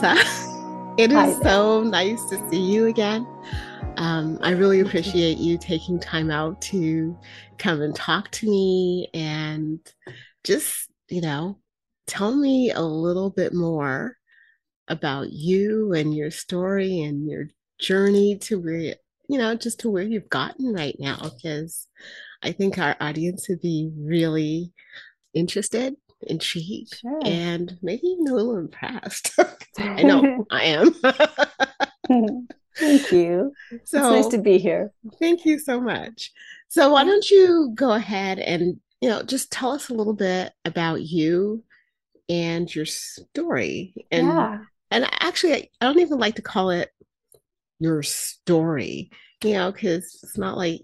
Vanessa. It is Hi so nice to see you again. Um, I really appreciate you taking time out to come and talk to me and just, you know, tell me a little bit more about you and your story and your journey to where, you know, just to where you've gotten right now, because I think our audience would be really interested intrigued sure. and maybe even a little impressed. I know I am. thank you. So it's nice to be here. Thank you so much. So why don't you go ahead and you know just tell us a little bit about you and your story and yeah. and actually I, I don't even like to call it your story you know because it's not like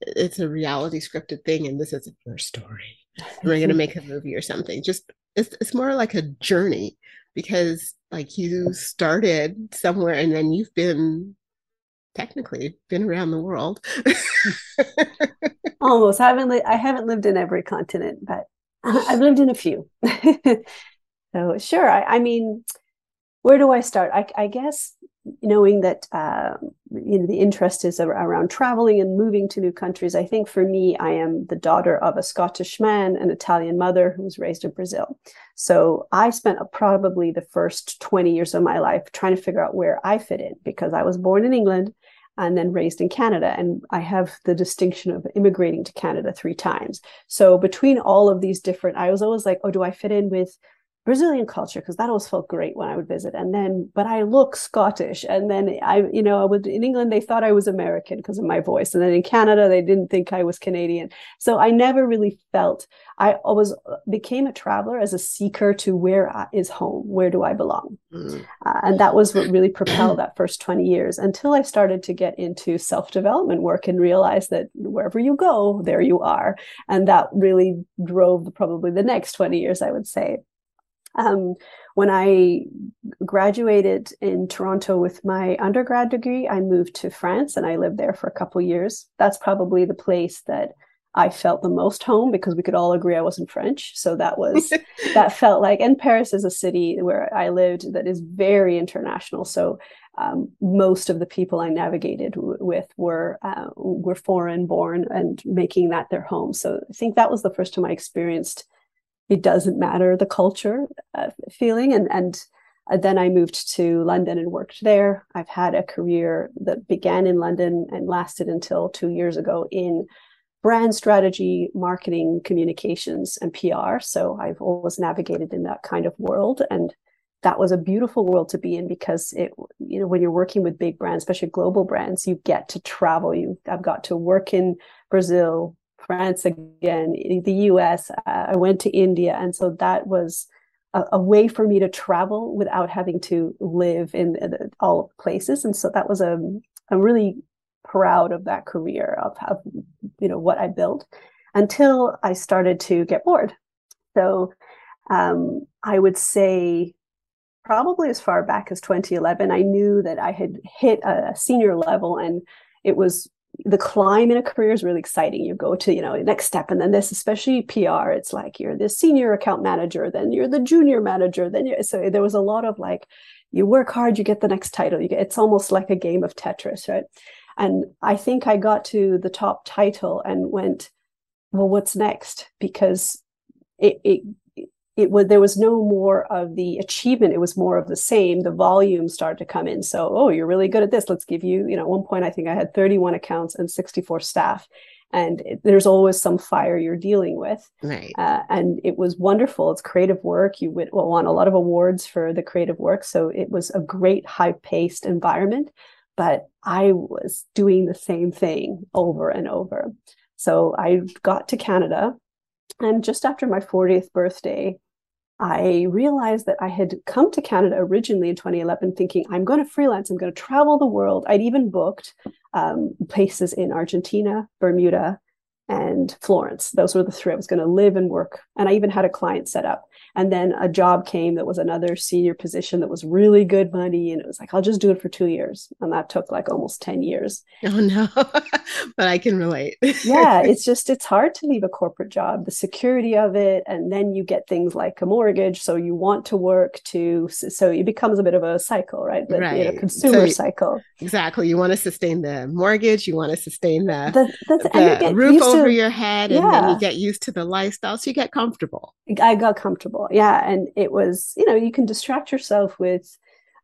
it's a reality scripted thing and this isn't your story we're going to make a movie or something. Just it's, it's more like a journey because like you started somewhere and then you've been technically been around the world. Almost. I haven't li- i haven't lived in every continent but i've lived in a few. So sure I, I mean where do i start? I, I guess knowing that um, you know the interest is around traveling and moving to new countries i think for me i am the daughter of a scottish man an italian mother who was raised in brazil so i spent probably the first 20 years of my life trying to figure out where i fit in because i was born in england and then raised in Canada. And I have the distinction of immigrating to Canada three times. So between all of these different, I was always like, oh, do I fit in with Brazilian culture because that always felt great when I would visit. And then, but I look Scottish. And then I, you know, I would in England they thought I was American because of my voice, and then in Canada they didn't think I was Canadian. So I never really felt. I always became a traveler as a seeker to where is home, where do I belong, mm. uh, and that was what really propelled that first twenty years until I started to get into self development work and realize that wherever you go, there you are, and that really drove probably the next twenty years, I would say. Um, when I graduated in Toronto with my undergrad degree, I moved to France and I lived there for a couple years. That's probably the place that I felt the most home because we could all agree I wasn't French. So that was that felt like and Paris is a city where I lived that is very international. So um, most of the people I navigated w- with were uh, were foreign born and making that their home. So I think that was the first time I experienced it doesn't matter the culture uh, feeling and and uh, then I moved to London and worked there. I've had a career that began in London and lasted until two years ago in brand strategy, marketing, communications, and PR. So I've always navigated in that kind of world. And that was a beautiful world to be in because it, you know, when you're working with big brands, especially global brands, you get to travel. You, I've got to work in Brazil, France again, the US. Uh, I went to India. And so that was a, a, way for me to travel without having to live in, in all places. And so that was a, I'm really proud of that career of, of, you know, what I built until I started to get bored. So um, I would say probably as far back as 2011, I knew that I had hit a senior level and it was the climb in a career is really exciting. You go to, you know, the next step, and then this, especially PR, it's like you're the senior account manager, then you're the junior manager, then you so there was a lot of like, you work hard, you get the next title. You get it's almost like a game of Tetris, right? And I think I got to the top title and went, well, what's next? Because it, it it was there was no more of the achievement it was more of the same the volume started to come in. So oh you're really good at this. Let's give you you know at one point i think i had 31 accounts and 64 staff and it, there's always some fire you're dealing with. Right. Uh, and it was wonderful. It's creative work. You win, won a lot of awards for the creative work so it was a great high paced environment but i was doing the same thing over and over. So i got to canada and just after my 40th birthday I realized that I had come to Canada originally in 2011 thinking, I'm going to freelance, I'm going to travel the world. I'd even booked um, places in Argentina, Bermuda, and Florence. Those were the three I was going to live and work. And I even had a client set up. And then a job came that was another senior position that was really good money. And it was like, I'll just do it for two years. And that took like almost 10 years. Oh, no. but I can relate. yeah. It's just, it's hard to leave a corporate job, the security of it. And then you get things like a mortgage. So you want to work to, so it becomes a bit of a cycle, right? The, right. You know, consumer so, cycle. Exactly. You want to sustain the mortgage, you want to sustain the, the, the roof over to, your head, and yeah. then you get used to the lifestyle. So you get comfortable. I got comfortable yeah and it was you know you can distract yourself with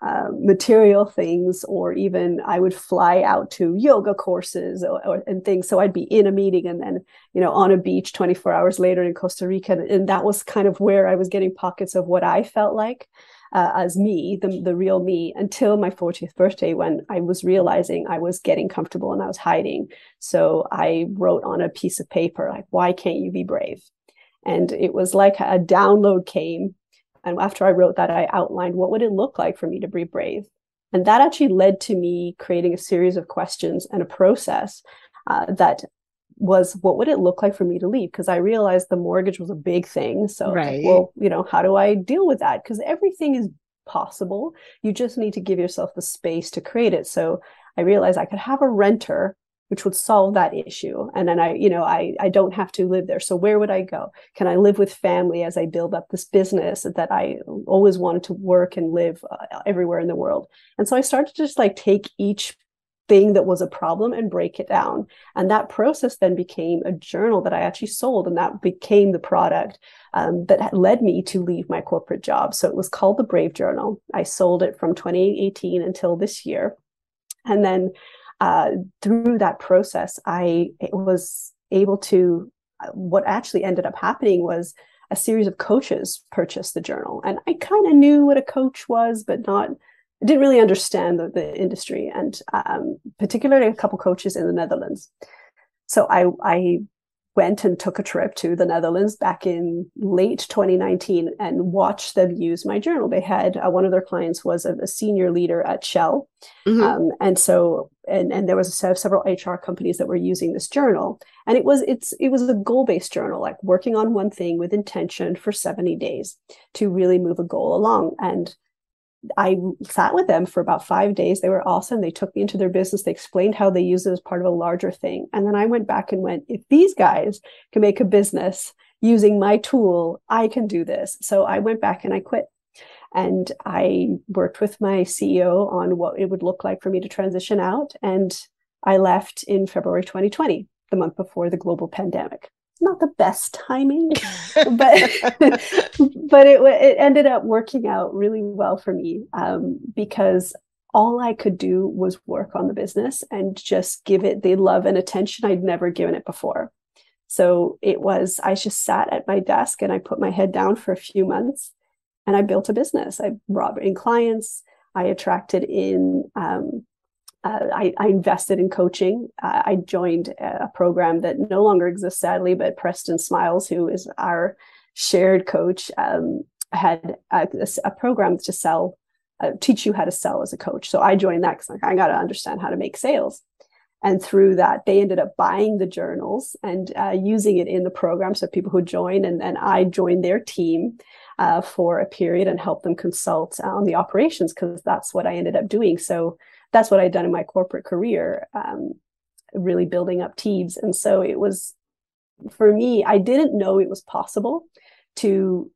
uh, material things or even i would fly out to yoga courses or, or, and things so i'd be in a meeting and then you know on a beach 24 hours later in costa rica and that was kind of where i was getting pockets of what i felt like uh, as me the, the real me until my 40th birthday when i was realizing i was getting comfortable and i was hiding so i wrote on a piece of paper like why can't you be brave and it was like a download came. And after I wrote that, I outlined what would it look like for me to be brave. And that actually led to me creating a series of questions and a process uh, that was what would it look like for me to leave? Because I realized the mortgage was a big thing. So, right. like, well, you know, how do I deal with that? Because everything is possible. You just need to give yourself the space to create it. So I realized I could have a renter which would solve that issue and then i you know i i don't have to live there so where would i go can i live with family as i build up this business that i always wanted to work and live uh, everywhere in the world and so i started to just like take each thing that was a problem and break it down and that process then became a journal that i actually sold and that became the product um, that led me to leave my corporate job so it was called the brave journal i sold it from 2018 until this year and then uh, through that process, I was able to. Uh, what actually ended up happening was a series of coaches purchased the journal, and I kind of knew what a coach was, but not. I didn't really understand the, the industry, and um, particularly a couple coaches in the Netherlands. So I, I went and took a trip to the Netherlands back in late 2019 and watched them use my journal. They had uh, one of their clients was a, a senior leader at Shell, mm-hmm. um, and so and and there was a, set of several HR companies that were using this journal, and it was it's it was a goal based journal, like working on one thing with intention for 70 days to really move a goal along and I sat with them for about five days. They were awesome. They took me into their business. They explained how they use it as part of a larger thing. And then I went back and went, if these guys can make a business using my tool, I can do this. So I went back and I quit. And I worked with my CEO on what it would look like for me to transition out. And I left in February 2020, the month before the global pandemic not the best timing, but but it it ended up working out really well for me um, because all I could do was work on the business and just give it the love and attention I'd never given it before. So it was I just sat at my desk and I put my head down for a few months and I built a business. I brought in clients. I attracted in um, uh, I, I, invested in coaching. Uh, I joined a program that no longer exists, sadly, but Preston Smiles, who is our shared coach, um, had a, a, program to sell, uh, teach you how to sell as a coach. So I joined that because like, I got to understand how to make sales. And through that, they ended up buying the journals and uh, using it in the program. So people who joined, and then I joined their team uh, for a period and help them consult on the operations because that's what I ended up doing. So that's what I'd done in my corporate career, um, really building up teams. And so it was for me, I didn't know it was possible to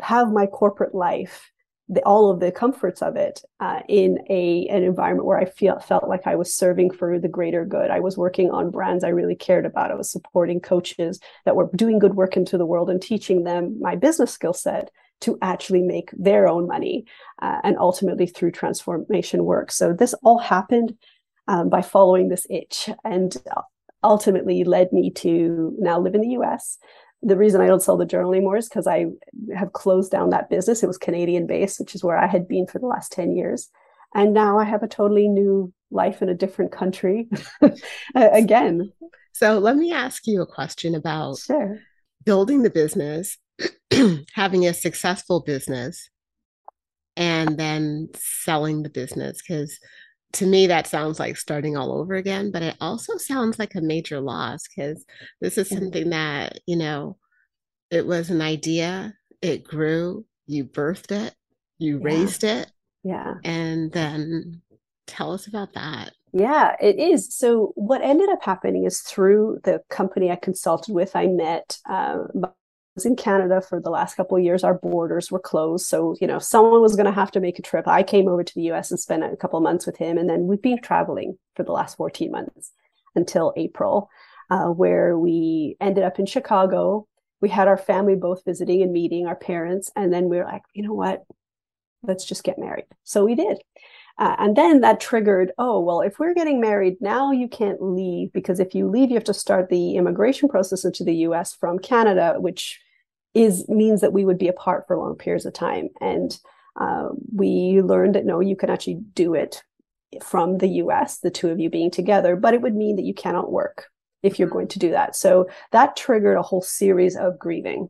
have my corporate life, the, all of the comforts of it, uh, in a an environment where I feel felt like I was serving for the greater good. I was working on brands I really cared about. I was supporting coaches that were doing good work into the world and teaching them my business skill set to actually make their own money uh, and ultimately through transformation work. So this all happened um, by following this itch and ultimately led me to now live in the US. The reason I don't sell the journal anymore is because I have closed down that business. It was Canadian based, which is where I had been for the last 10 years. And now I have a totally new life in a different country again. So let me ask you a question about sure. building the business having a successful business and then selling the business because to me, that sounds like starting all over again, but it also sounds like a major loss because this is something that, you know, it was an idea, it grew, you birthed it, you yeah. raised it. Yeah. And then tell us about that. Yeah, it is. So, what ended up happening is through the company I consulted with, I met uh, was in Canada for the last couple of years. Our borders were closed, so you know someone was going to have to make a trip. I came over to the U.S. and spent a couple of months with him, and then we've been traveling for the last 14 months until April, uh, where we ended up in Chicago. We had our family both visiting and meeting our parents, and then we were like, you know what, let's just get married. So we did. Uh, and then that triggered, oh, well, if we're getting married, now you can't leave because if you leave, you have to start the immigration process into the US from Canada, which is means that we would be apart for long periods of time. And uh, we learned that no, you can actually do it from the US, the two of you being together, but it would mean that you cannot work if you're going to do that. So that triggered a whole series of grieving.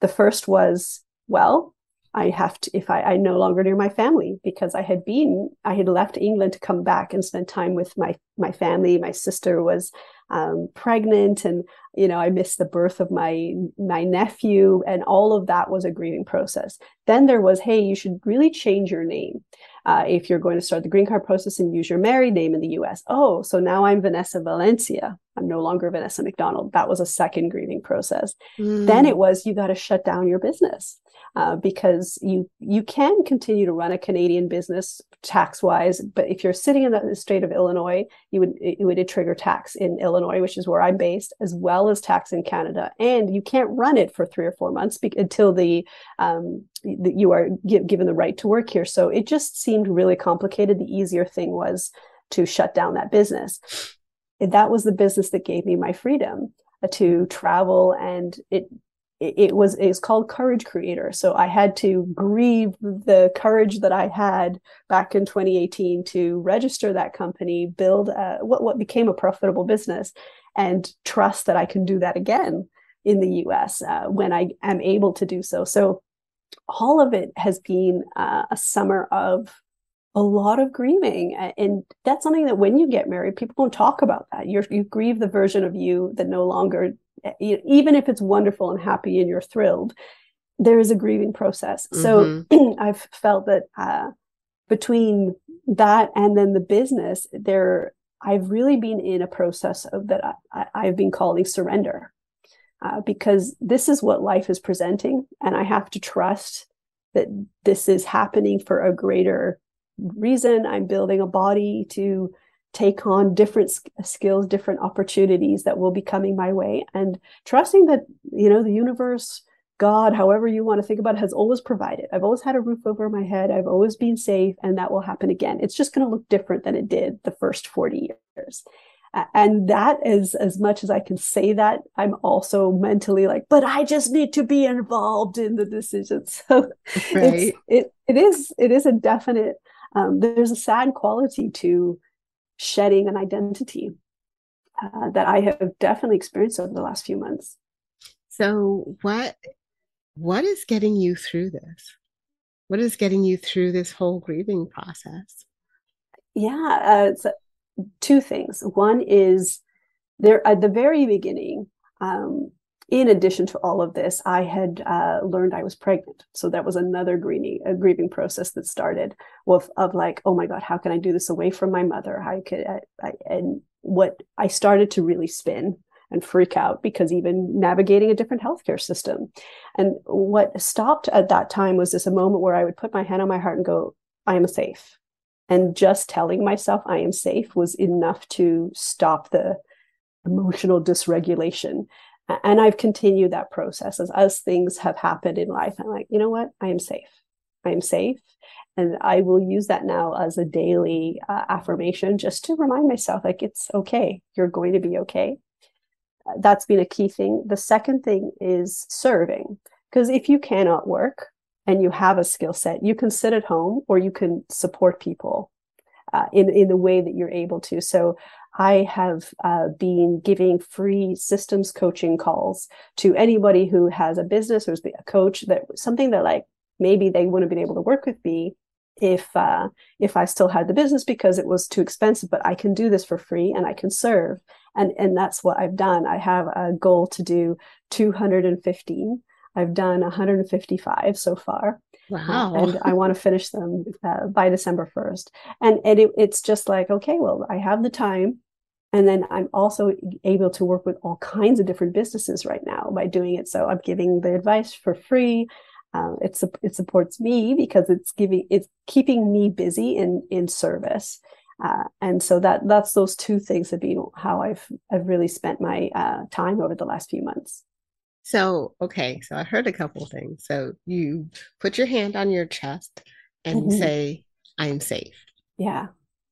The first was, well, I have to, if I, I no longer near my family because I had been, I had left England to come back and spend time with my, my family. My sister was um, pregnant and, you know, I missed the birth of my, my nephew and all of that was a grieving process. Then there was, hey, you should really change your name. Uh, if you're going to start the green card process and use your married name in the US. Oh, so now I'm Vanessa Valencia. I'm no longer Vanessa McDonald. That was a second grieving process. Mm. Then it was you got to shut down your business uh, because you you can continue to run a Canadian business tax wise, but if you're sitting in the state of Illinois, you would it would trigger tax in Illinois, which is where I'm based, as well as tax in Canada, and you can't run it for three or four months be- until the um, you are given the right to work here. So it just seemed really complicated. The easier thing was to shut down that business. That was the business that gave me my freedom uh, to travel and it it, was it's called courage creator. So i had to grieve the courage that i had back in 2018 to register that company build a, what, what became a profitable business and trust that i can do that again in the us uh, when i am able to do so. So all of it has been uh, a summer of a lot of grieving and that's something that when you get married people don't talk about that. You you grieve the version of you that no longer even if it's wonderful and happy and you're thrilled, there is a grieving process. Mm-hmm. So I've felt that uh, between that and then the business, there I've really been in a process of that I, have been calling surrender, uh, because this is what life is presenting, and I have to trust that this is happening for a greater reason. I'm building a body to take on different skills, different opportunities that will be coming my way, and trusting that, you know, the universe, God, however you want to think about it, has always provided. I've always had a roof over my head. I've always been safe, and that will happen again. It's just going to look different than it did the first 40 years. And that is as much as I can say that, I'm also mentally like, but I just need to be involved in the decision. So right. it, it is, it is a definite, um, there's a sad quality to shedding an identity uh, that I have definitely experienced over the last few months. So, what what is getting you through this? What is getting you through this whole grieving process? Yeah, uh, it's, uh, two things. One is there at the very beginning. Um, in addition to all of this, I had uh, learned I was pregnant. So that was another grieving, a grieving process that started with, of like, oh my God, how can I do this away from my mother? How could I, I, and what I started to really spin and freak out because even navigating a different healthcare system. And what stopped at that time was this a moment where I would put my hand on my heart and go, I am safe. And just telling myself I am safe was enough to stop the emotional dysregulation and I've continued that process as, as things have happened in life. I'm like, you know what? I am safe. I am safe. And I will use that now as a daily uh, affirmation just to remind myself, like, it's okay. You're going to be okay. Uh, that's been a key thing. The second thing is serving. Because if you cannot work and you have a skill set, you can sit at home or you can support people uh, in, in the way that you're able to. So I have uh, been giving free systems coaching calls to anybody who has a business or is a coach that something that like maybe they wouldn't have been able to work with me if uh, if I still had the business because it was too expensive, but I can do this for free and I can serve. And and that's what I've done. I have a goal to do 215. I've done 155 so far. Wow. Uh, and I want to finish them uh, by December 1st. And and it, it's just like, okay, well, I have the time. And then I'm also able to work with all kinds of different businesses right now by doing it. So I'm giving the advice for free. Um, it, it supports me because it's giving it's keeping me busy in in service. Uh, and so that that's those two things have been how I've I've really spent my uh, time over the last few months. So okay, so I heard a couple things. So you put your hand on your chest and mm-hmm. say, "I'm safe." Yeah.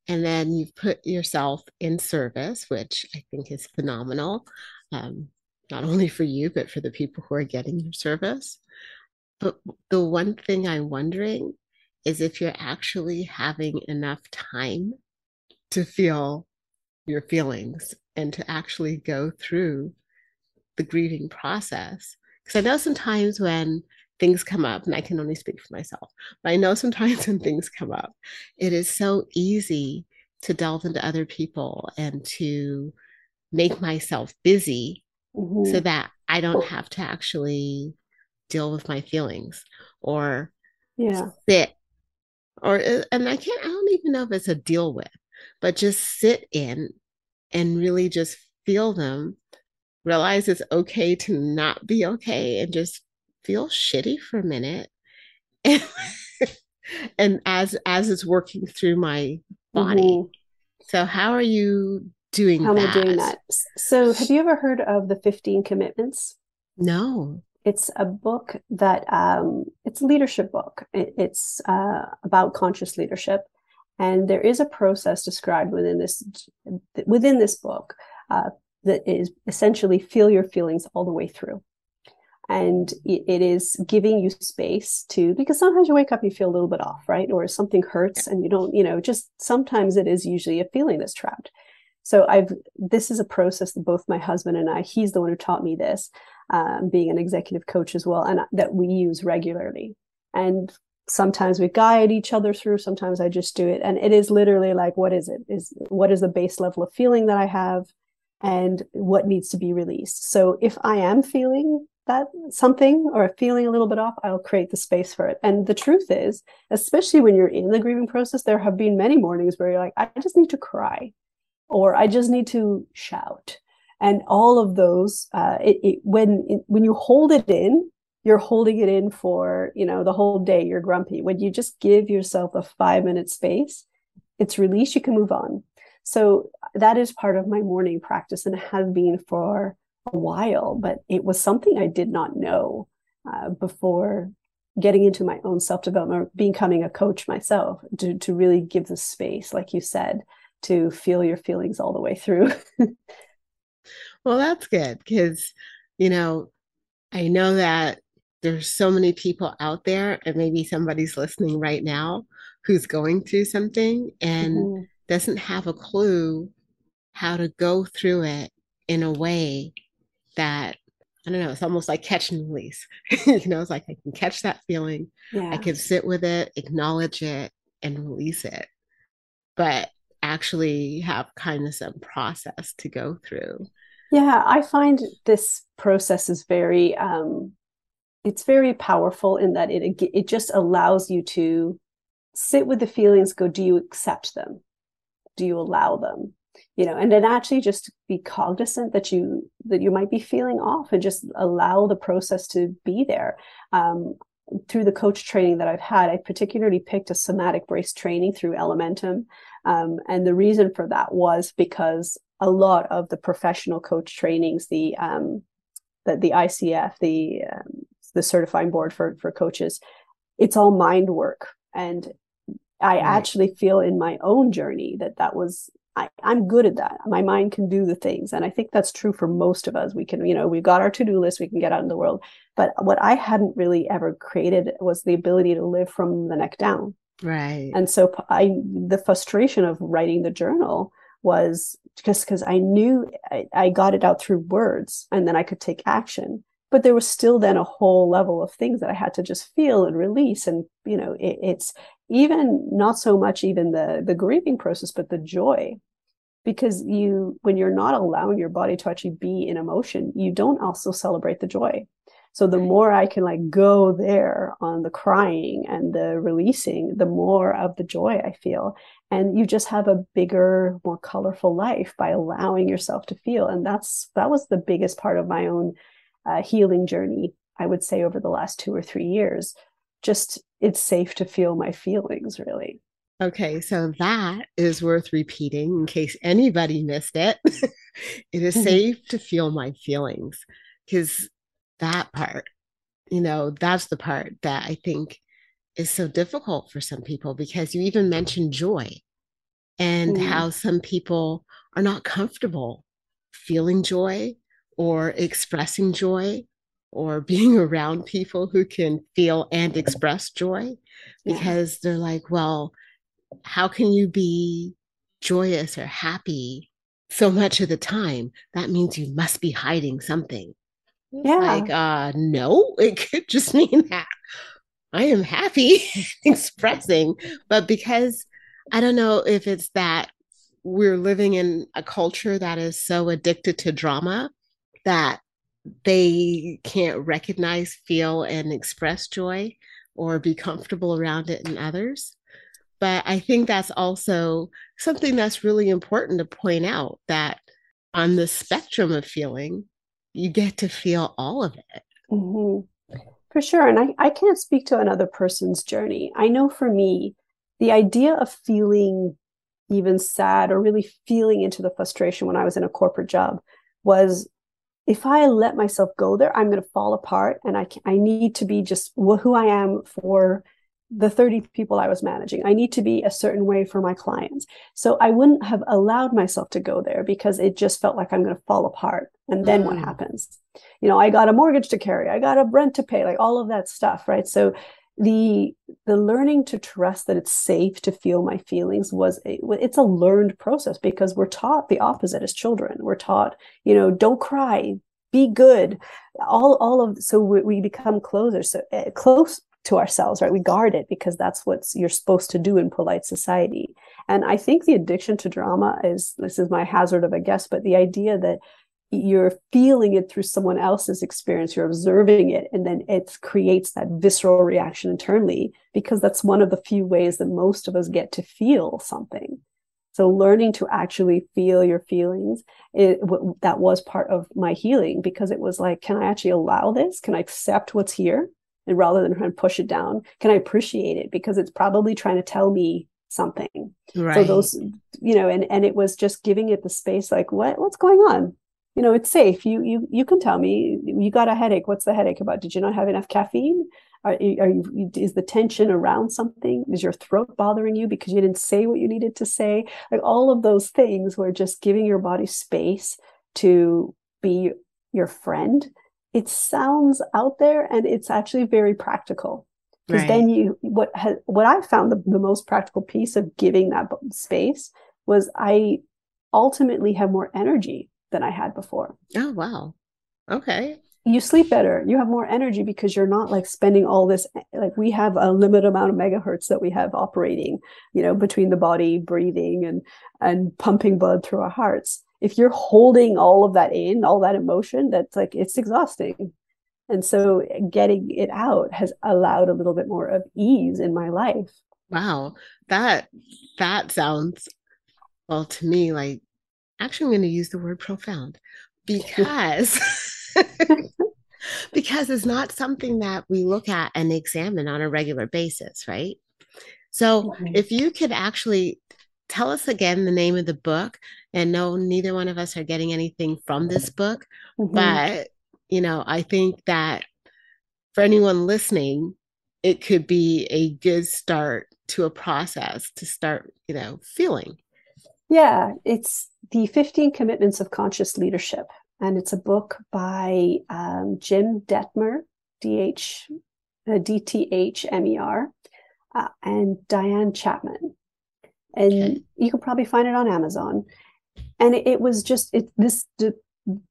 And then you put yourself in service, which I think is phenomenal, um, not only for you but for the people who are getting your service. But the one thing I'm wondering is if you're actually having enough time to feel your feelings and to actually go through the grieving process. Because I know sometimes when things come up, and I can only speak for myself, but I know sometimes when things come up, it is so easy to delve into other people and to make myself busy mm-hmm. so that I don't have to actually deal with my feelings or yeah. sit or and I can't I don't even know if it's a deal with but just sit in and really just feel them realize it's okay to not be okay and just feel shitty for a minute. And, and as as it's working through my body. Mm-hmm. so how are you doing how that? am i doing that? So have you ever heard of the 15 commitments? No. It's a book that um, it's a leadership book. It, it's uh, about conscious leadership. And there is a process described within this within this book uh, that is essentially feel your feelings all the way through. And it is giving you space to, because sometimes you wake up, you feel a little bit off, right? Or something hurts and you don't, you know, just sometimes it is usually a feeling that's trapped. So I've, this is a process that both my husband and I, he's the one who taught me this, um, being an executive coach as well, and that we use regularly. And sometimes we guide each other through sometimes i just do it and it is literally like what is it is what is the base level of feeling that i have and what needs to be released so if i am feeling that something or a feeling a little bit off i'll create the space for it. And the truth is especially when you're in the grieving process there have been many mornings where you're like i just need to cry or i just need to shout. And all of those uh, it, it, when it, when you hold it in you're holding it in for you know the whole day you're grumpy. When you just give yourself a five minute space it's released you can move on. So that is part of my morning practice and has been for a while but it was something i did not know uh, before getting into my own self-development becoming a coach myself to, to really give the space like you said to feel your feelings all the way through well that's good because you know i know that there's so many people out there and maybe somebody's listening right now who's going through something and mm-hmm. doesn't have a clue how to go through it in a way that I don't know, it's almost like catch and release. you know, it's like I can catch that feeling, yeah. I can sit with it, acknowledge it, and release it. But actually have kind of some process to go through. Yeah, I find this process is very um it's very powerful in that it it just allows you to sit with the feelings go do you accept them do you allow them you know and then actually just be cognizant that you that you might be feeling off and just allow the process to be there. Um, through the coach training that i've had i particularly picked a somatic brace training through elementum. Um, and the reason for that was because a lot of the professional coach trainings the um, the, the icf the um, the certifying board for for coaches it's all mind work. And i right. actually feel in my own journey that that was I, i'm good at that. My mind can do the things. And i think that's true for most of us. We can you know we've got our to-do list. We can get out in the world. But what i hadn't really ever created was the ability to live from the neck down. Right. And so i the frustration of writing the journal was just because i knew I, I got it out through words and then i could take action. But there was still then a whole level of things that I had to just feel and release. And, you know, it, it's even not so much even the, the grieving process, but the joy. Because you, when you're not allowing your body to actually be in emotion, you don't also celebrate the joy. So the more I can like go there on the crying and the releasing, the more of the joy I feel. And you just have a bigger, more colorful life by allowing yourself to feel. And that's, that was the biggest part of my own uh, healing journey, I would say over the last two or three years. Just it's safe to feel my feelings, really. Okay, so that is worth repeating in case anybody missed it. it is safe to feel my feelings because that part, you know, that's the part that I think is so difficult for some people because you even mentioned joy and mm. how some people are not comfortable feeling joy or expressing joy or being around people who can feel and express joy because yeah. they're like, well, how can you be joyous or happy so much of the time? That means you must be hiding something. Yeah. Like, uh, no, it could just mean that I am happy expressing, but because I don't know if it's that we're living in a culture that is so addicted to drama that they can't recognize, feel, and express joy or be comfortable around it in others. But I think that's also something that's really important to point out that on the spectrum of feeling, you get to feel all of it. Mm-hmm. For sure. And I, I can't speak to another person's journey. I know for me, the idea of feeling even sad or really feeling into the frustration when I was in a corporate job was if I let myself go there, I'm going to fall apart and I, can, I need to be just who I am for the 30 people I was managing. I need to be a certain way for my clients. So I wouldn't have allowed myself to go there because it just felt like I'm going to fall apart. And then mm. what happens? You know, I got a mortgage to carry, I got a rent to pay, like all of that stuff, right? So the the learning to trust that it's safe to feel my feelings was a, it's a learned process because we're taught the opposite as children. We're taught, you know, don't cry, be good, all all of so we, we become closer, so uh, close to ourselves, right? We guard it because that's what you're supposed to do in polite society. And I think the addiction to drama is this is my hazard of a guess, but the idea that you're feeling it through someone else's experience, you're observing it, and then it creates that visceral reaction internally because that's one of the few ways that most of us get to feel something. So learning to actually feel your feelings, it, that was part of my healing because it was like, can I actually allow this? Can I accept what's here? And rather than trying to push it down can i appreciate it? Because it's probably trying to tell me something. Right. so those you know and and it was just giving it the space like what what's going on? You know it's safe. You you you can tell me. You got a headache. What's the headache about? Did you not have enough caffeine? Are, are you is the tension around something? Is your throat bothering you because you didn't say what you needed to say? Like all of those things were just giving your body space to be your friend it sounds out there and it's actually very practical. Because right. then you what has what i found the, the most practical piece of giving that space was i ultimately have more energy than i had before. Oh wow. Okay. You sleep better. You have more energy because you're not like spending all this eh, like we have a limited amount of megahertz that we have operating you know between the body breathing and and pumping blood through our hearts if you're holding all of that in, all that emotion, that's like it's exhausting. And so eh, getting it out has allowed a little bit more of ease in my life. Wow. That that sounds well to me like actually I'm going to use the word profound because because it's not something that we look at and examine on a regular basis, right? So mm-hmm. if you could actually tell us again the name of the book and no neither one of us are getting anything from this book mm-hmm. but you know i think that for anyone listening it could be a good start to a process to start you know feeling yeah it's the 15 commitments of conscious leadership and it's a book by um, jim dethmer dh uh, dthmer uh, and diane chapman and okay. you can probably find it on Amazon. And it, it was just it this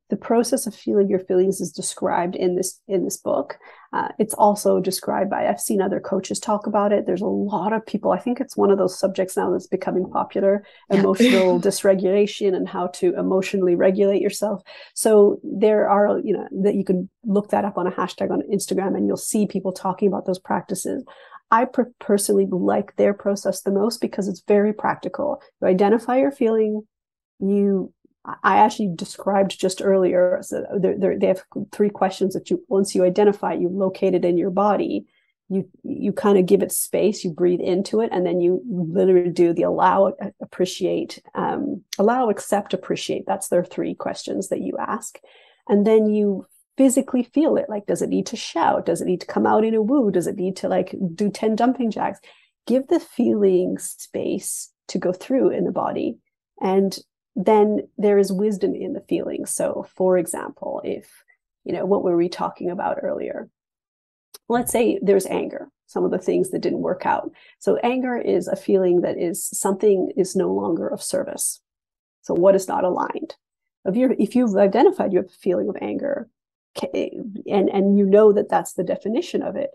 the process of feeling your feelings is described in this in this book. Uh, it's also described by i've seen other coaches talk about it. There's a lot of people i think it's one of those subjects now that's becoming popular emotional dysregulation and how to emotionally regulate yourself. So there are you know that you can look that up on a hashtag on instagram and you'll see people talking about those practices I per- personally like their process the most because it's very practical. You identify your feeling, you I actually described just earlier. So they're, they're, they have three questions that you once you identify, you locate it in your body. You you kind of give it space. You breathe into it, and then you literally do the allow, appreciate, um, allow, accept, appreciate. That's their three questions that you ask, and then you physically feel it. Like, does it need to shout? Does it need to come out in a woo? Does it need to like do ten jumping jacks? Give the feeling space to go through in the body, and then there is wisdom in the feeling. So, for example, if, you know, what were we talking about earlier? Let's say there's anger, some of the things that didn't work out. So, anger is a feeling that is something is no longer of service. So, what is not aligned? If you're, if you've identified you have a feeling of anger, and and you know that that's the definition of it,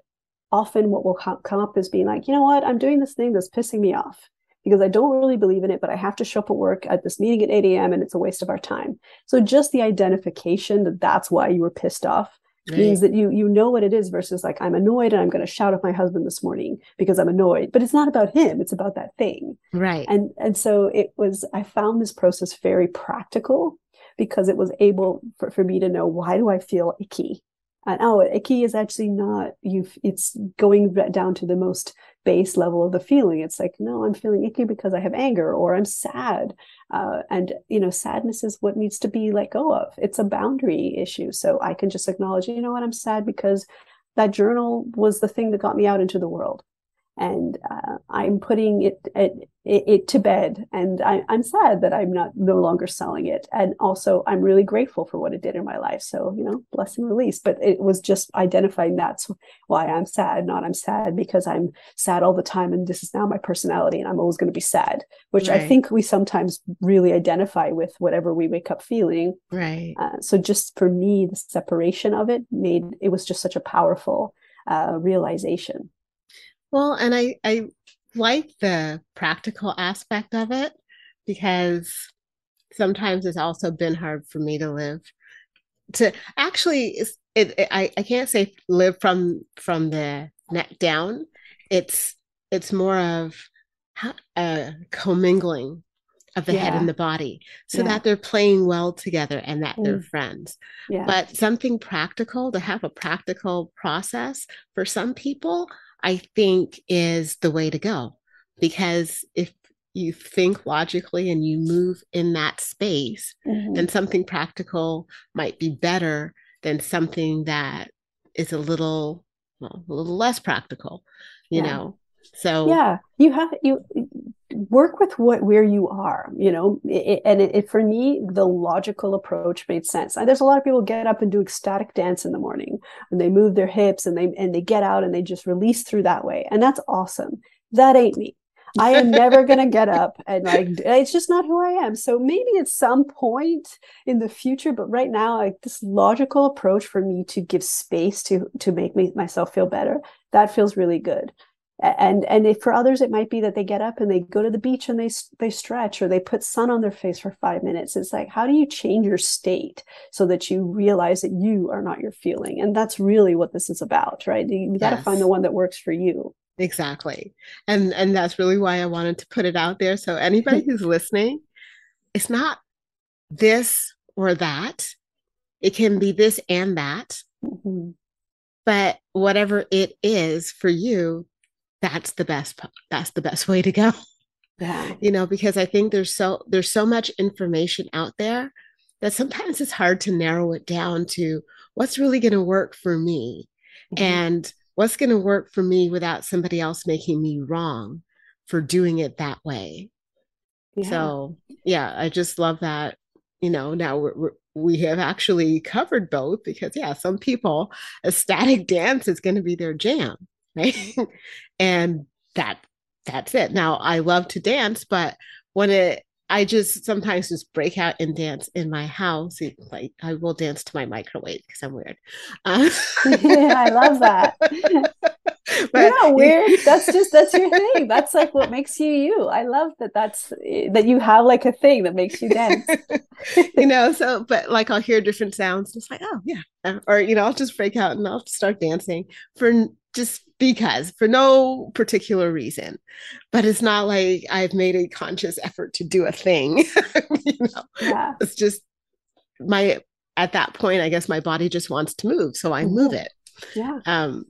often what will come up is being like, you know what, I'm doing this thing that's pissing me off because I don't really believe in it, but I have to show up at work at this meeting at 8 a.m. and it's a waste of our time. So just the identification that that's why you were pissed off right. means that you you know what it is versus like I'm annoyed and I'm going to shout at my husband this morning because I'm annoyed. But it's not about him; it's about that thing. Right. And and so it was. I found this process very practical because it was able for, for me to know why do I feel icky and oh icky is actually not you it's going down to the most base level of the feeling. It's like no i'm feeling icky because i have anger or i'm sad. Uh, and you know sadness is what needs to be let go of. It's a boundary issue. So i can just acknowledge you know what? I'm sad because that journal was the thing that got me out into the world and uh, I'm putting it, it, it to bed. And I, am sad that I'm not no longer selling it. And also, I'm really grateful for what it did in my life. So you know, bless and release. But it was just identifying that's why I'm sad. Not I'm sad because I'm sad all the time, and this is now my personality, and I'm always going to be sad. Which right. I think we sometimes really identify with whatever we wake up feeling. Right. Uh, so just for me, the separation of it made it was just such a powerful uh, realization. Well, and I I like the practical aspect of it because sometimes it's also been hard for me to live to actually it, it I, I can't say live from from the neck down it's it's more of a commingling of the yeah. head and the body so yeah. that they're playing well together and that mm. they're friends yeah. but something practical to have a practical process for some people I think is the way to go. Because if you think logically and you move in that space, mm-hmm. then something practical might be better than something that is a little, well, a little less practical, you yeah. know. So yeah, you have you work with what where you are you know it, and it, it, for me the logical approach made sense. And there's a lot of people get up and do ecstatic dance in the morning and they move their hips and they and they get out and they just release through that way. And that's awesome. That ain't me. I am never going to get up and like it's just not who I am. So maybe at some point in the future, but right now, like this logical approach for me to give space to to make me myself feel better, that feels really good and and if for others it might be that they get up and they go to the beach and they they stretch or they put sun on their face for 5 minutes it's like how do you change your state so that you realize that you are not your feeling? And that's really what this is about right? You, you got to find the one that works for you. Exactly. And and that's really why i wanted to put it out there. So anybody who's listening it's not this or that. It can be this and that. Mm-hmm. but whatever it is for you that's the best that's the best way to go yeah you know because i think there's so there's so much information out there that sometimes it's hard to narrow it down to what's really going to work for me mm-hmm. and what's going to work for me without somebody else making me wrong for doing it that way yeah. so yeah i just love that you know now we're, we're, we have actually covered both because yeah some people ecstatic dance is going to be their jam right and that that's it now i love to dance but when it I just sometimes just break out and dance in my house. Like I will dance to my microwave because I'm weird. Uh, yeah, I love that. but, not weird. That's just that's your thing. That's like what makes you you. I love that. That's that you have like a thing that makes you dance. you know. So, but like I'll hear different sounds. It's like, oh yeah, or you know, I'll just break out and I'll start dancing for just because for no particular reason but it's not like i've made a conscious effort to do a thing you know yeah. it's just my at that point i guess my body just wants to move so i mm-hmm. move it yeah um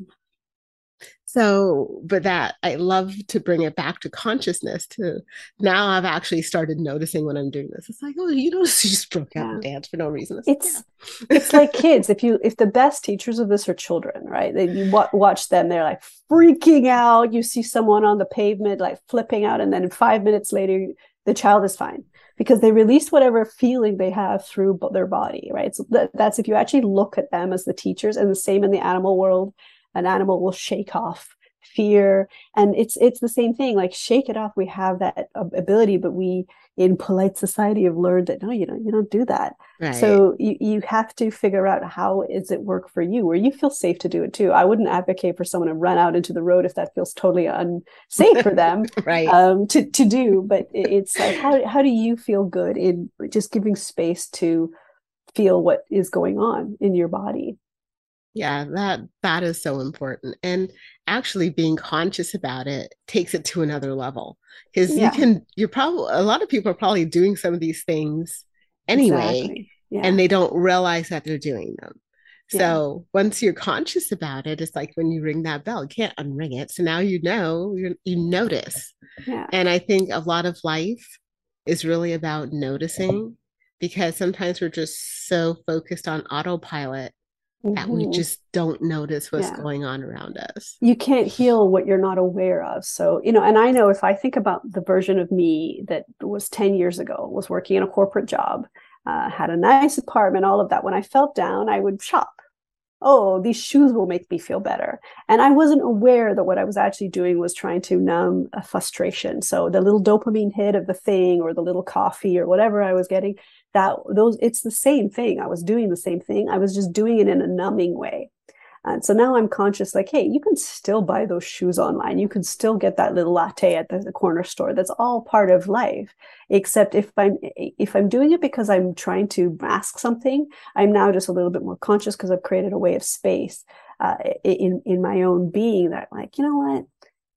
so but that i love to bring it back to consciousness to now i've actually started noticing when i'm doing this. It's like oh you know she just broke out yeah. and danced for no reason. It's it's, yeah. it's like kids if you if the best teachers of this are children right? They you watch them they're like freaking out. You see someone on the pavement like flipping out and then five minutes later the child is fine because they release whatever feeling they have through their body right? So that, that's if you actually look at them as the teachers and the same in the animal world an animal will shake off fear. And it's it's the same thing like shake it off we have that ability but we in polite society have learned that no you don't you don't do that. Right. so you, you have to figure out how is it work for you where you feel safe to do it too. I wouldn't advocate for someone to run out into the road if that feels totally unsafe for them right. um, to, to do but it's like how, how do you feel good in just giving space to feel what is going on in your body yeah, that that is so important. And actually being conscious about it takes it to another level. Because yeah. you can you're probably a lot of people are probably doing some of these things anyway exactly. yeah. and they don't realize that they're doing them. Yeah. So once you're conscious about it, it's like when you ring that bell, you can't unring it. So now you know, you you notice. Yeah. And I think a lot of life is really about noticing because sometimes we're just so focused on autopilot mm-hmm. that we mm-hmm. just don't notice what's yeah. going on around us. You can't heal what you're not aware of. So, you know, and I know if I think about the version of me that was 10 years ago, was working in a corporate job, uh, had a nice apartment, all of that. When I felt down, I would shop oh, these shoes will make me feel better. And I wasn't aware that what I was actually doing was trying to numb a frustration. So the little dopamine hit of the thing or the little coffee or whatever I was getting, that those it's the same thing. I was doing the same thing. I was just doing it in a numbing way. And so now I'm conscious, like, hey, you can still buy those shoes online. You can still get that little latte at the, corner store. That's all part of life. Except if I'm if I'm doing it because I'm trying to mask something, I'm now just a little bit more conscious because I've created a way of space uh, in in my own being that, like, you know what,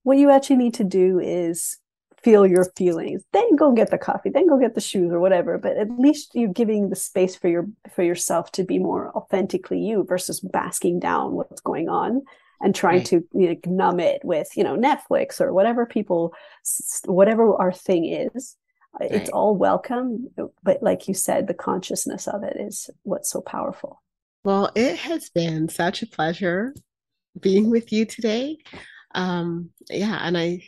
what you actually need to do is feel your feelings then go get the coffee then go get the shoes or whatever but at least you're giving the space for your for yourself to be more authentically you versus basking down what's going on and trying right. to you know, numb it with you know netflix or whatever people whatever our thing is right. it's all welcome but like you said the consciousness of it is what's so powerful well it has been such a pleasure being with you today um yeah and i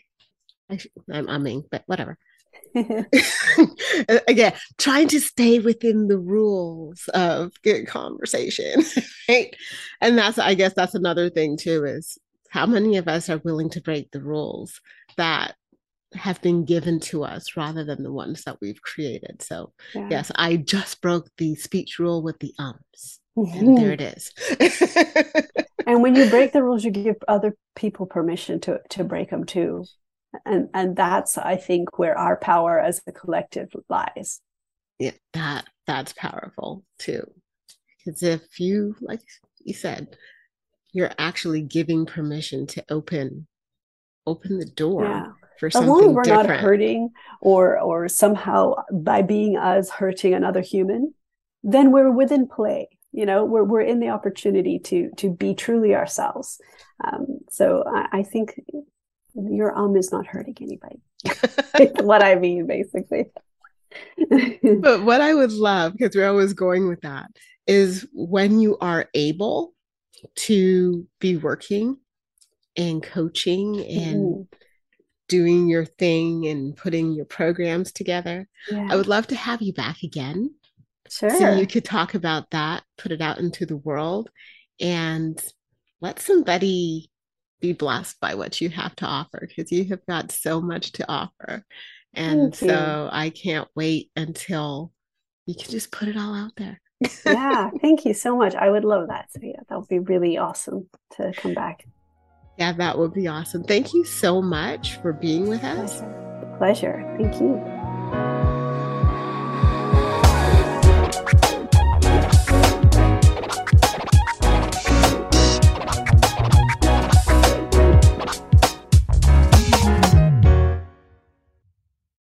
I, I'm umming, but whatever. Again, trying to stay within the rules of good conversation, right? And that's, I guess, that's another thing too is how many of us are willing to break the rules that have been given to us rather than the ones that we've created. So, yeah. yes, I just broke the speech rule with the ums. and there it is. and when you break the rules, you give other people permission to to break them too and and that's i think where our power as a collective lies yeah that that's powerful too because if you like you said you're actually giving permission to open open the door yeah. for something as long as we're different. not hurting or or somehow by being us hurting another human then we're within play you know we're, we're in the opportunity to to be truly ourselves um, so I, I think your um is not hurting anybody. what I mean, basically. but what I would love, because we're always going with that, is when you are able to be working and coaching and mm-hmm. doing your thing and putting your programs together. Yeah. I would love to have you back again. Sure. So you could talk about that, put it out into the world, and let somebody be blessed by what you have to offer because you have got so much to offer And so I can't wait until you can just put it all out there. yeah, thank you so much. I would love that. So yeah, that would be really awesome to come back. Yeah, that would be awesome. Thank you so much for being with us. Pleasure. Pleasure. Thank you.